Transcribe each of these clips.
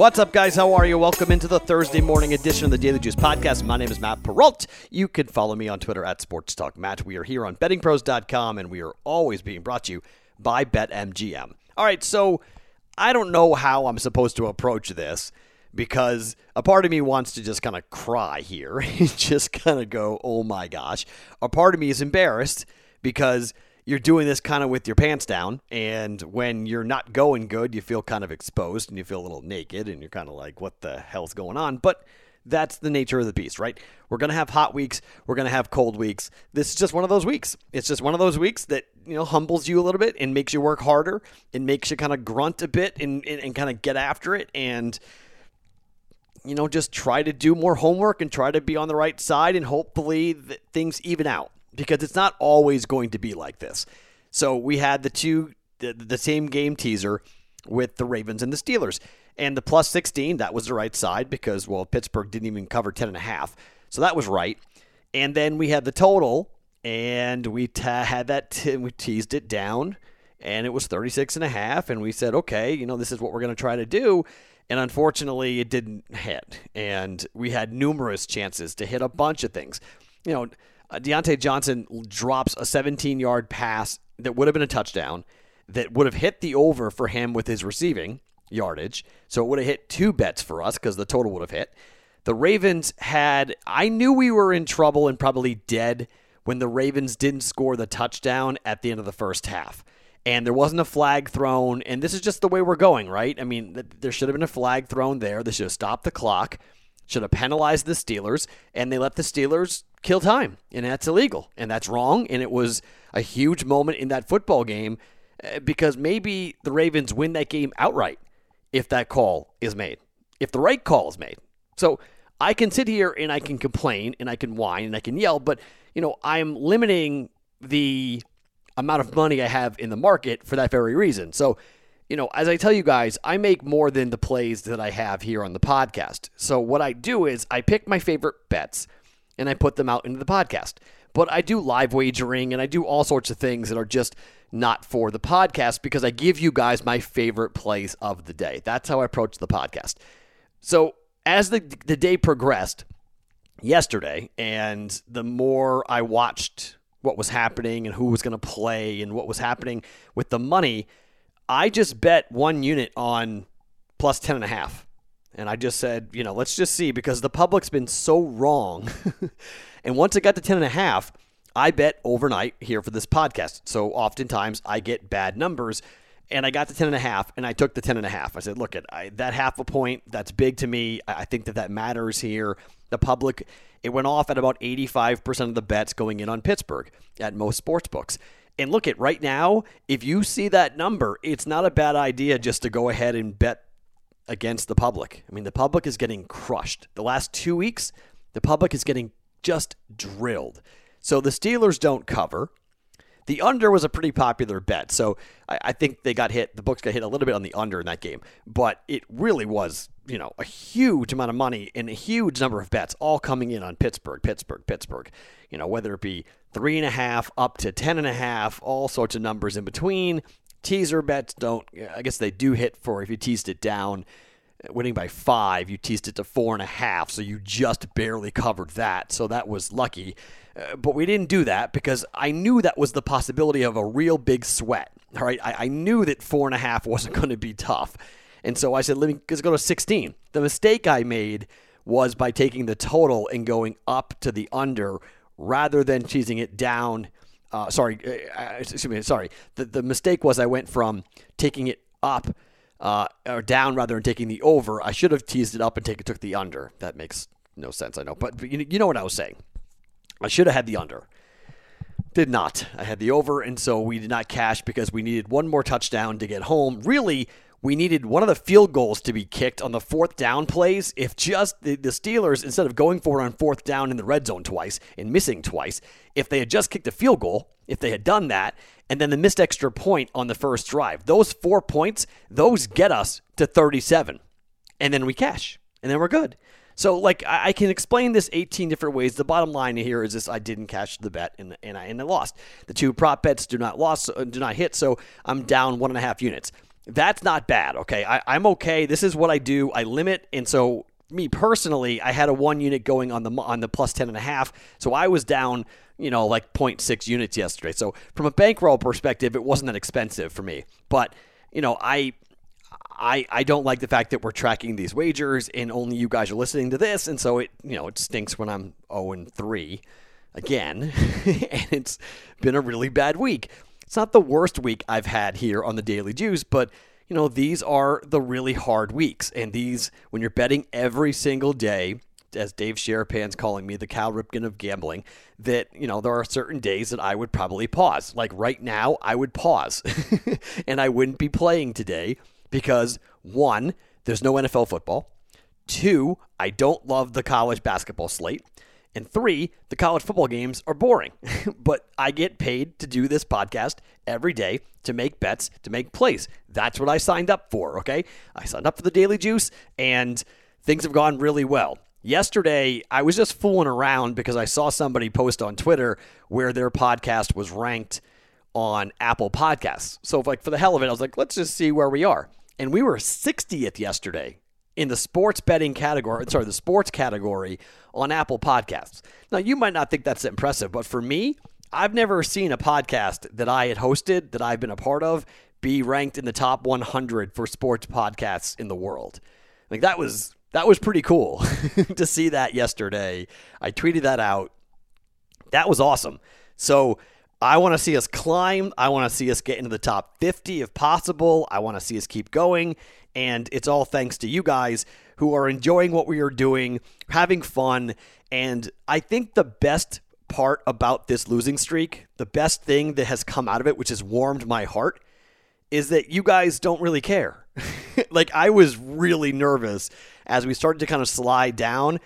What's up, guys? How are you? Welcome into the Thursday morning edition of the Daily Juice Podcast. My name is Matt Perrault. You can follow me on Twitter at Sports Talk Matt. We are here on bettingpros.com, and we are always being brought to you by BetMGM. All right, so I don't know how I'm supposed to approach this because a part of me wants to just kind of cry here and just kind of go, oh my gosh. A part of me is embarrassed because you're doing this kind of with your pants down. And when you're not going good, you feel kind of exposed and you feel a little naked and you're kind of like, what the hell's going on? But that's the nature of the beast, right? We're going to have hot weeks. We're going to have cold weeks. This is just one of those weeks. It's just one of those weeks that, you know, humbles you a little bit and makes you work harder. and makes you kind of grunt a bit and, and, and kind of get after it. And, you know, just try to do more homework and try to be on the right side and hopefully things even out because it's not always going to be like this. So we had the two, the, the same game teaser with the Ravens and the Steelers. And the plus 16, that was the right side because, well, Pittsburgh didn't even cover 10.5. So that was right. And then we had the total, and we t- had that, t- we teased it down, and it was 36 and a half. And we said, okay, you know, this is what we're going to try to do. And unfortunately, it didn't hit. And we had numerous chances to hit a bunch of things. You know, uh, Diontae Johnson drops a 17 yard pass that would have been a touchdown that would have hit the over for him with his receiving yardage. So it would have hit two bets for us because the total would have hit. The Ravens had, I knew we were in trouble and probably dead when the Ravens didn't score the touchdown at the end of the first half. And there wasn't a flag thrown. And this is just the way we're going, right? I mean, there should have been a flag thrown there. They should have stopped the clock, should have penalized the Steelers, and they let the Steelers kill time, and that's illegal, and that's wrong. And it was a huge moment in that football game uh, because maybe the Ravens win that game outright if that call is made, if the right call is made. So I can sit here and I can complain and I can whine and I can yell, but you know I'm limiting the amount of money I have in the market for that very reason. So you know, as I tell you guys, I make more than the plays that I have here on the podcast. So what I do is I pick my favorite bets and I put them out into the podcast. But I do live wagering and I do all sorts of things that are just not for the podcast because I give you guys my favorite plays of the day. That's how I approach the podcast. So as the the day progressed yesterday and the more I watched what was happening and who was going to play and what was happening with the money, I just bet one unit on plus 10 and a half. And I just said, you know, let's just see because the public's been so wrong. and once it got to 10 and a half, I bet overnight here for this podcast. So oftentimes I get bad numbers and I got to 10 and a half and I took the 10 and a half. I said, look at that half a point, that's big to me. I think that that matters here. The public, it went off at about 85% of the bets going in on Pittsburgh at most sports books. And look at right now, if you see that number, it's not a bad idea just to go ahead and bet against the public. I mean, the public is getting crushed. The last two weeks, the public is getting just drilled. So the Steelers don't cover. The under was a pretty popular bet. So I, I, think they got hit. The books got hit a little bit on the under in that game. But it really was, you know, a huge amount of money and a huge number of bets all coming in on Pittsburgh, Pittsburgh, Pittsburgh. You know, whether it be three and a half up to ten and a half, all sorts of numbers in between. Teaser bets don't, I guess they do hit for if you teased it down, winning by five, you teased it to four and a half, so you just barely covered that. So that was lucky. Uh, but we didn't do that because I knew that was the possibility of a real big sweat. All right. I, I knew that four and a half wasn't going to be tough. And so I said, let me let's go to 16. The mistake I made was by taking the total and going up to the under rather than cheesing it down uh, sorry, uh, uh, excuse me, sorry. The, the mistake was I went from taking it up uh, or down rather than taking the over. I should have teased it up and take, took the under. That makes no sense, I know. But, but you, you know what I was saying. I should have had the under. Did not. I had the over, and so we did not cash because we needed one more touchdown to get home. Really, we needed one of the field goals to be kicked on the fourth down plays. If just the, the Steelers, instead of going for it on fourth down in the red zone twice and missing twice, if they had just kicked a field goal, if they had done that, and then the missed extra point on the first drive, those four points, those get us to 37. And then we cash, and then we're good. So, like, I, can explain this 18 different ways. The bottom line here is this: I didn't cash the bet, and, and I and I lost. The two prop bets do not lost, uh, do not hit, so I'm down one and a half units. That's not bad. Okay, I, I'm okay. This is what I do. I limit, and so me personally, I had a one unit going on the on the plus ten and a half, so I was down, you know, like 0.6 units yesterday. So from a bankroll perspective, it wasn't that expensive for me. But you know, I I, I don't like the fact that we're tracking these wagers and only you guys are listening to this, and so it you know it stinks when I'm 0 and 3 again, and it's been a really bad week. It's not the worst week I've had here on the Daily Juice, but you know these are the really hard weeks, and these when you're betting every single day. As Dave Sharapan's calling me the Cal Ripken of gambling, that you know there are certain days that I would probably pause. Like right now, I would pause, and I wouldn't be playing today because one, there's no NFL football. Two, I don't love the college basketball slate. And three, the college football games are boring. but I get paid to do this podcast every day to make bets, to make plays. That's what I signed up for, okay? I signed up for the Daily Juice, and things have gone really well. Yesterday, I was just fooling around because I saw somebody post on Twitter where their podcast was ranked on Apple Podcasts. So, like, for the hell of it, I was like, let's just see where we are and we were 60th yesterday in the sports betting category, sorry, the sports category on Apple Podcasts. Now, you might not think that's impressive, but for me, I've never seen a podcast that I had hosted, that I've been a part of, be ranked in the top 100 for sports podcasts in the world. Like that was that was pretty cool to see that yesterday. I tweeted that out. That was awesome. So I want to see us climb. I want to see us get into the top 50 if possible. I want to see us keep going. And it's all thanks to you guys who are enjoying what we are doing, having fun. And I think the best part about this losing streak, the best thing that has come out of it, which has warmed my heart, is that you guys don't really care. like, I was really nervous as we started to kind of slide down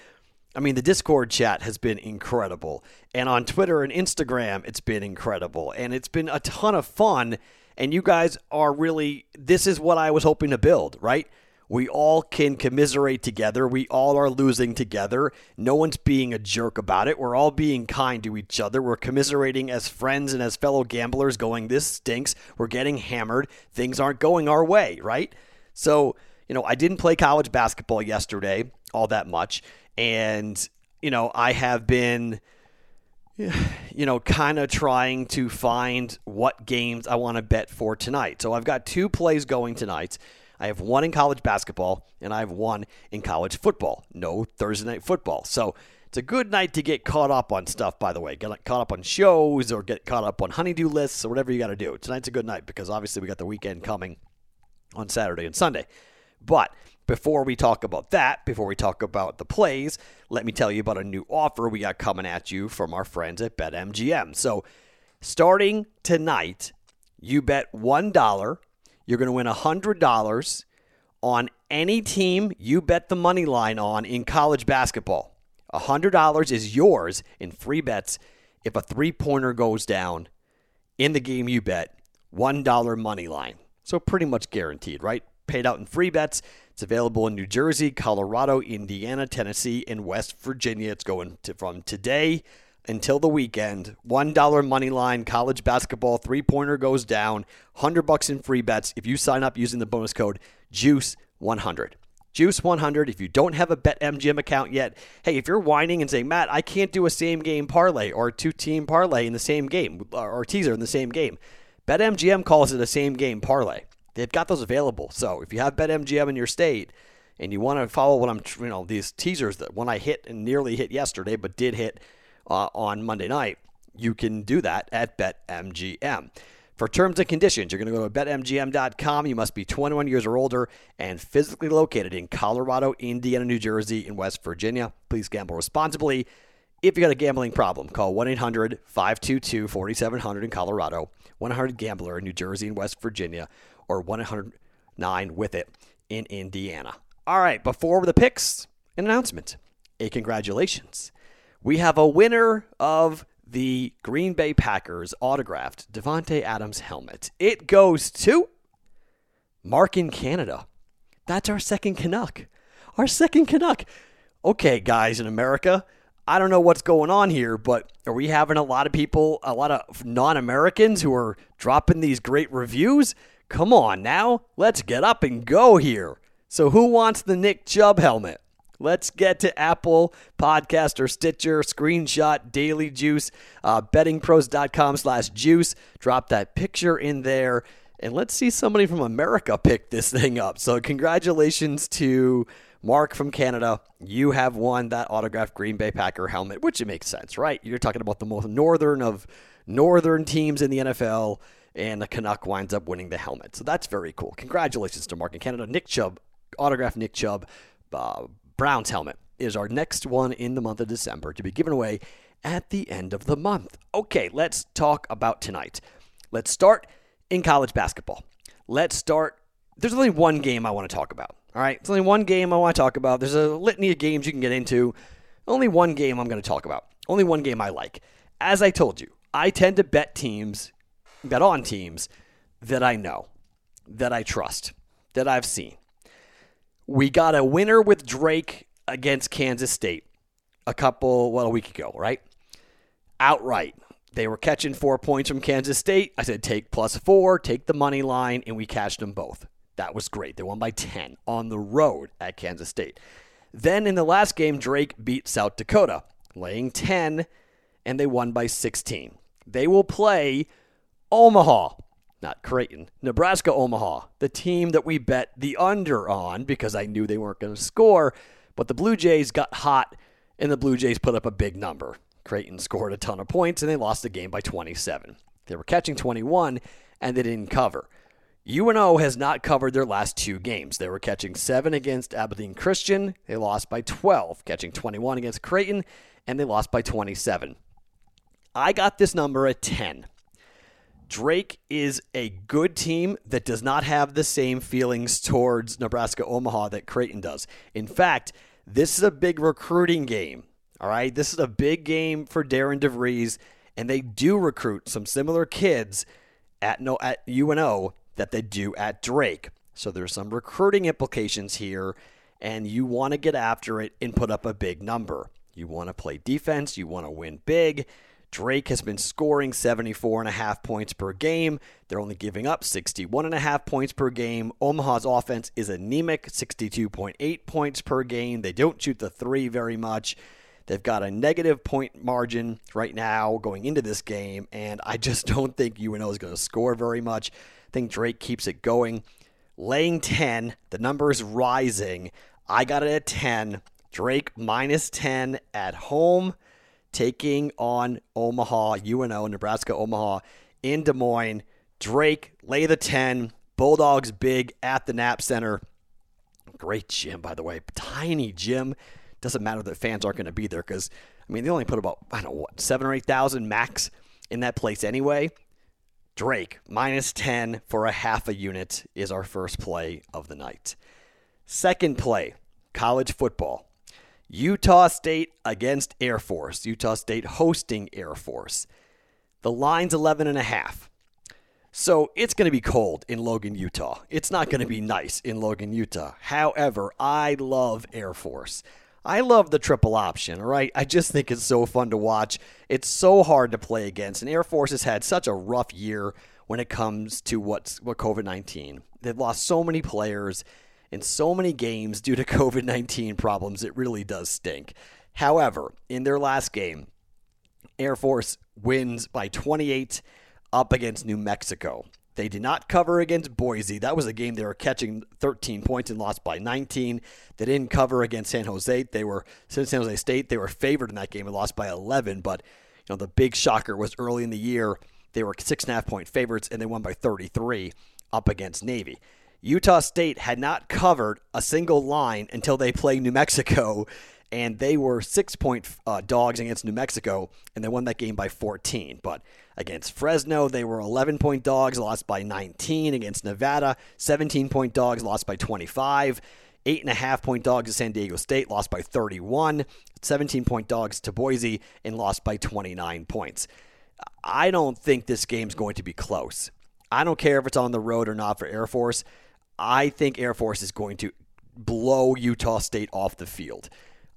I mean, the Discord chat has been incredible. And on Twitter and Instagram, it's been incredible. And it's been a ton of fun. And you guys are really, this is what I was hoping to build, right? We all can commiserate together. We all are losing together. No one's being a jerk about it. We're all being kind to each other. We're commiserating as friends and as fellow gamblers, going, This stinks. We're getting hammered. Things aren't going our way, right? So, you know, I didn't play college basketball yesterday all that much. And, you know, I have been, you know, kind of trying to find what games I want to bet for tonight. So I've got two plays going tonight. I have one in college basketball and I have one in college football. No Thursday night football. So it's a good night to get caught up on stuff, by the way. Get caught up on shows or get caught up on honeydew lists or whatever you got to do. Tonight's a good night because obviously we got the weekend coming on Saturday and Sunday. But before we talk about that, before we talk about the plays, let me tell you about a new offer we got coming at you from our friends at BetMGM. So, starting tonight, you bet $1, you're going to win $100 on any team you bet the money line on in college basketball. $100 is yours in free bets if a three pointer goes down in the game you bet. $1 money line. So, pretty much guaranteed, right? Paid out in free bets. It's available in New Jersey, Colorado, Indiana, Tennessee, and West Virginia. It's going to, from today until the weekend. $1 money line college basketball three pointer goes down. 100 bucks in free bets if you sign up using the bonus code JUICE100. Juice 100. If you don't have a BetMGM account yet, hey, if you're whining and saying, Matt, I can't do a same game parlay or two team parlay in the same game or teaser in the same game, BetMGM calls it a same game parlay. They've got those available. So if you have BetMGM in your state and you want to follow what I'm, you know, these teasers that when I hit and nearly hit yesterday, but did hit uh, on Monday night, you can do that at BetMGM. For terms and conditions, you're going to go to betmgm.com. You must be 21 years or older and physically located in Colorado, Indiana, New Jersey, and West Virginia. Please gamble responsibly. If you got a gambling problem, call 1 800 522 4700 in Colorado, 100 Gambler in New Jersey and West Virginia, or 109 with it in Indiana. All right, before the picks, an announcement. A congratulations. We have a winner of the Green Bay Packers autographed Davante Adams helmet. It goes to Mark in Canada. That's our second Canuck. Our second Canuck. Okay, guys in America, I don't know what's going on here, but are we having a lot of people, a lot of non Americans who are dropping these great reviews? Come on now, let's get up and go here. So, who wants the Nick Chubb helmet? Let's get to Apple Podcast or Stitcher, Screenshot, Daily Juice, uh, bettingpros.com slash juice. Drop that picture in there, and let's see somebody from America pick this thing up. So, congratulations to Mark from Canada. You have won that autographed Green Bay Packer helmet, which it makes sense, right? You're talking about the most northern of northern teams in the NFL, and the Canuck winds up winning the helmet. So that's very cool. Congratulations to Mark in Canada. Nick Chubb, autographed Nick Chubb. Uh, Browns helmet is our next one in the month of December to be given away at the end of the month. Okay, let's talk about tonight. Let's start in college basketball. Let's start. There's only one game I want to talk about. All right, it's only one game I want to talk about. There's a litany of games you can get into. Only one game I'm going to talk about. Only one game I like. As I told you, I tend to bet teams, bet on teams that I know, that I trust, that I've seen. We got a winner with Drake against Kansas State a couple, well, a week ago, right? Outright. They were catching four points from Kansas State. I said, take plus four, take the money line, and we cashed them both. That was great. They won by 10 on the road at Kansas State. Then in the last game, Drake beat South Dakota, laying 10, and they won by 16. They will play Omaha not Creighton, Nebraska Omaha, the team that we bet the under on because I knew they weren't going to score. But the Blue Jays got hot, and the Blue Jays put up a big number. Creighton scored a ton of points, and they lost the game by 27. They were catching 21, and they didn't cover. UNO has not covered their last two games. They were catching 7 against Abilene Christian. They lost by 12, catching 21 against Creighton, and they lost by 27. I got this number at 10. Drake is a good team that does not have the same feelings towards Nebraska Omaha that Creighton does. In fact, this is a big recruiting game. All right. This is a big game for Darian DeVries, and they do recruit some similar kids at no at UNO that they do at Drake. So there's some recruiting implications here, and you want to get after it and put up a big number. You want to play defense, you want to win big. Drake has been scoring 74 and a half points per game. They're only giving up 61 and a half points per game. Omaha's offense is anemic, 62.8 points per game. They don't shoot the three very much. They've got a negative point margin right now going into this game, and I just don't think UNO is going to score very much. I think Drake keeps it going. Laying 10, the number is rising. I got it at 10. Drake minus 10 at home taking on Omaha, UNO, Nebraska Omaha in Des Moines. Drake, lay the 10. Bulldogs big at the Knapp Center. Great gym, by the way. Tiny gym. Doesn't matter that fans aren't going to be there because, I mean, they only put about, I don't know what, seven or 8,000 max in that place anyway. Drake, minus 10 for a half a unit is our first play of the night. Second play, college football. Utah State against Air Force. Utah State hosting Air Force. The line's 11 and a half. So it's going to be cold in Logan, Utah. It's not going to be nice in Logan, Utah. However, I love Air Force. I love the triple option, all right? I just think it's so fun to watch. It's so hard to play against. And Air Force has had such a rough year when it comes to what's what COVID-19. They've lost so many players in so many games due to COVID 19 problems, it really does stink. However, in their last game, Air Force wins by 28 up against New Mexico. They did not cover against Boise. That was a game they were catching 13 points and lost by 19. They didn't cover against San Jose. They were since San Jose State. They were favored in that game and lost by 11. But you know the big shocker was early in the year they were six and a half point favorites and they won by 33 up against Navy. Utah State had not covered a single line until they played New Mexico, and they were six point uh, dogs against New Mexico, and they won that game by 14. But against Fresno, they were 11 point dogs, lost by 19. Against Nevada, 17 point dogs, lost by 25. Eight and a half point dogs to San Diego State, lost by 31. 17 point dogs to Boise, and lost by 29 points. I don't think this game's going to be close. I don't care if it's on the road or not for Air Force. I think Air Force is going to blow Utah State off the field.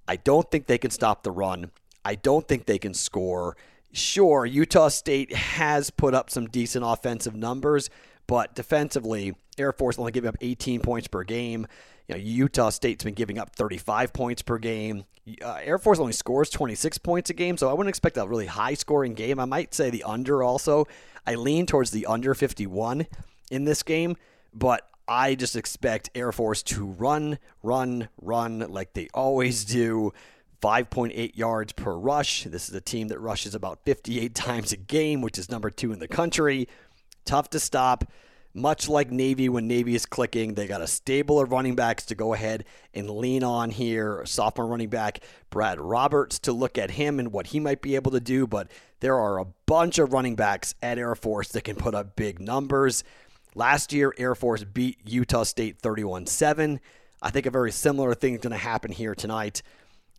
I don't think they can stop the run. I don't think they can score. Sure, Utah State has put up some decent offensive numbers, but defensively, Air Force only giving up 18 points per game. You know, Utah State's been giving up 35 points per game. Uh, Air Force only scores 26 points a game, so I wouldn't expect a really high scoring game. I might say the under also. I lean towards the under 51 in this game, but I just expect Air Force to run, run, run like they always do. 5.8 yards per rush. This is a team that rushes about 58 times a game, which is number two in the country. Tough to stop. Much like Navy, when Navy is clicking, they got a stable of running backs to go ahead and lean on here. Sophomore running back Brad Roberts to look at him and what he might be able to do. But there are a bunch of running backs at Air Force that can put up big numbers. Last year, Air Force beat Utah State 31 7. I think a very similar thing is going to happen here tonight.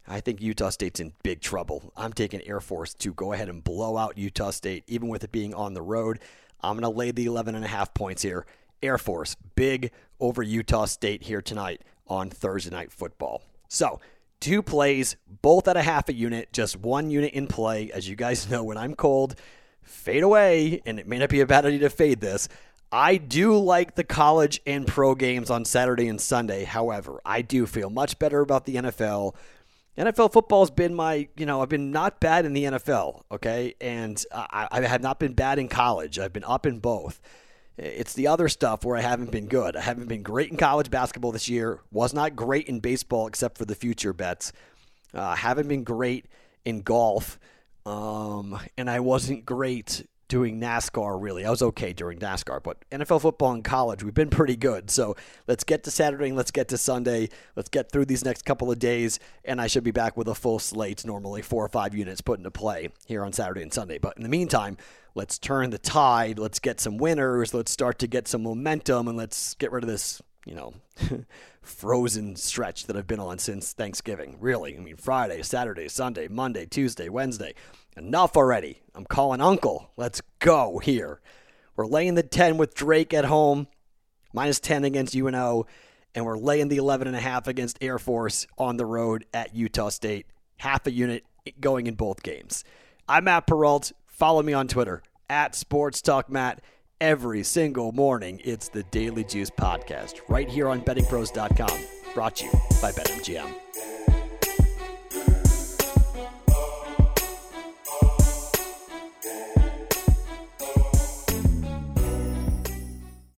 I think Utah State's in big trouble. I'm taking Air Force to go ahead and blow out Utah State, even with it being on the road. I'm going to lay the 11 and a half points here. Air Force, big over Utah State here tonight on Thursday Night Football. So, two plays, both at a half a unit, just one unit in play. As you guys know, when I'm cold, fade away, and it may not be a bad idea to fade this. I do like the college and pro games on Saturday and Sunday. However, I do feel much better about the NFL. NFL football has been my, you know, I've been not bad in the NFL, okay? And I, I have not been bad in college. I've been up in both. It's the other stuff where I haven't been good. I haven't been great in college basketball this year. Was not great in baseball except for the future bets. Uh, haven't been great in golf. Um, and I wasn't great doing NASCAR really. I was okay during NASCAR, but NFL football in college, we've been pretty good. So let's get to Saturday and let's get to Sunday. Let's get through these next couple of days, and I should be back with a full slate, normally four or five units put into play here on Saturday and Sunday. But in the meantime, let's turn the tide. Let's get some winners. Let's start to get some momentum, and let's get rid of this, you know. frozen stretch that I've been on since Thanksgiving. Really. I mean, Friday, Saturday, Sunday, Monday, Tuesday, Wednesday. Enough already. I'm calling Uncle. Let's go here. We're laying the 10 with Drake at home, minus 10 against UNO, and we're laying the 11.5 against Air Force on the road at Utah State. Half a unit going in both games. I'm Matt Perrault. Follow me on Twitter at Sports Talk Matt. Every single morning, it's the Daily Juice Podcast right here on bettingpros.com. Brought to you by BetMGM.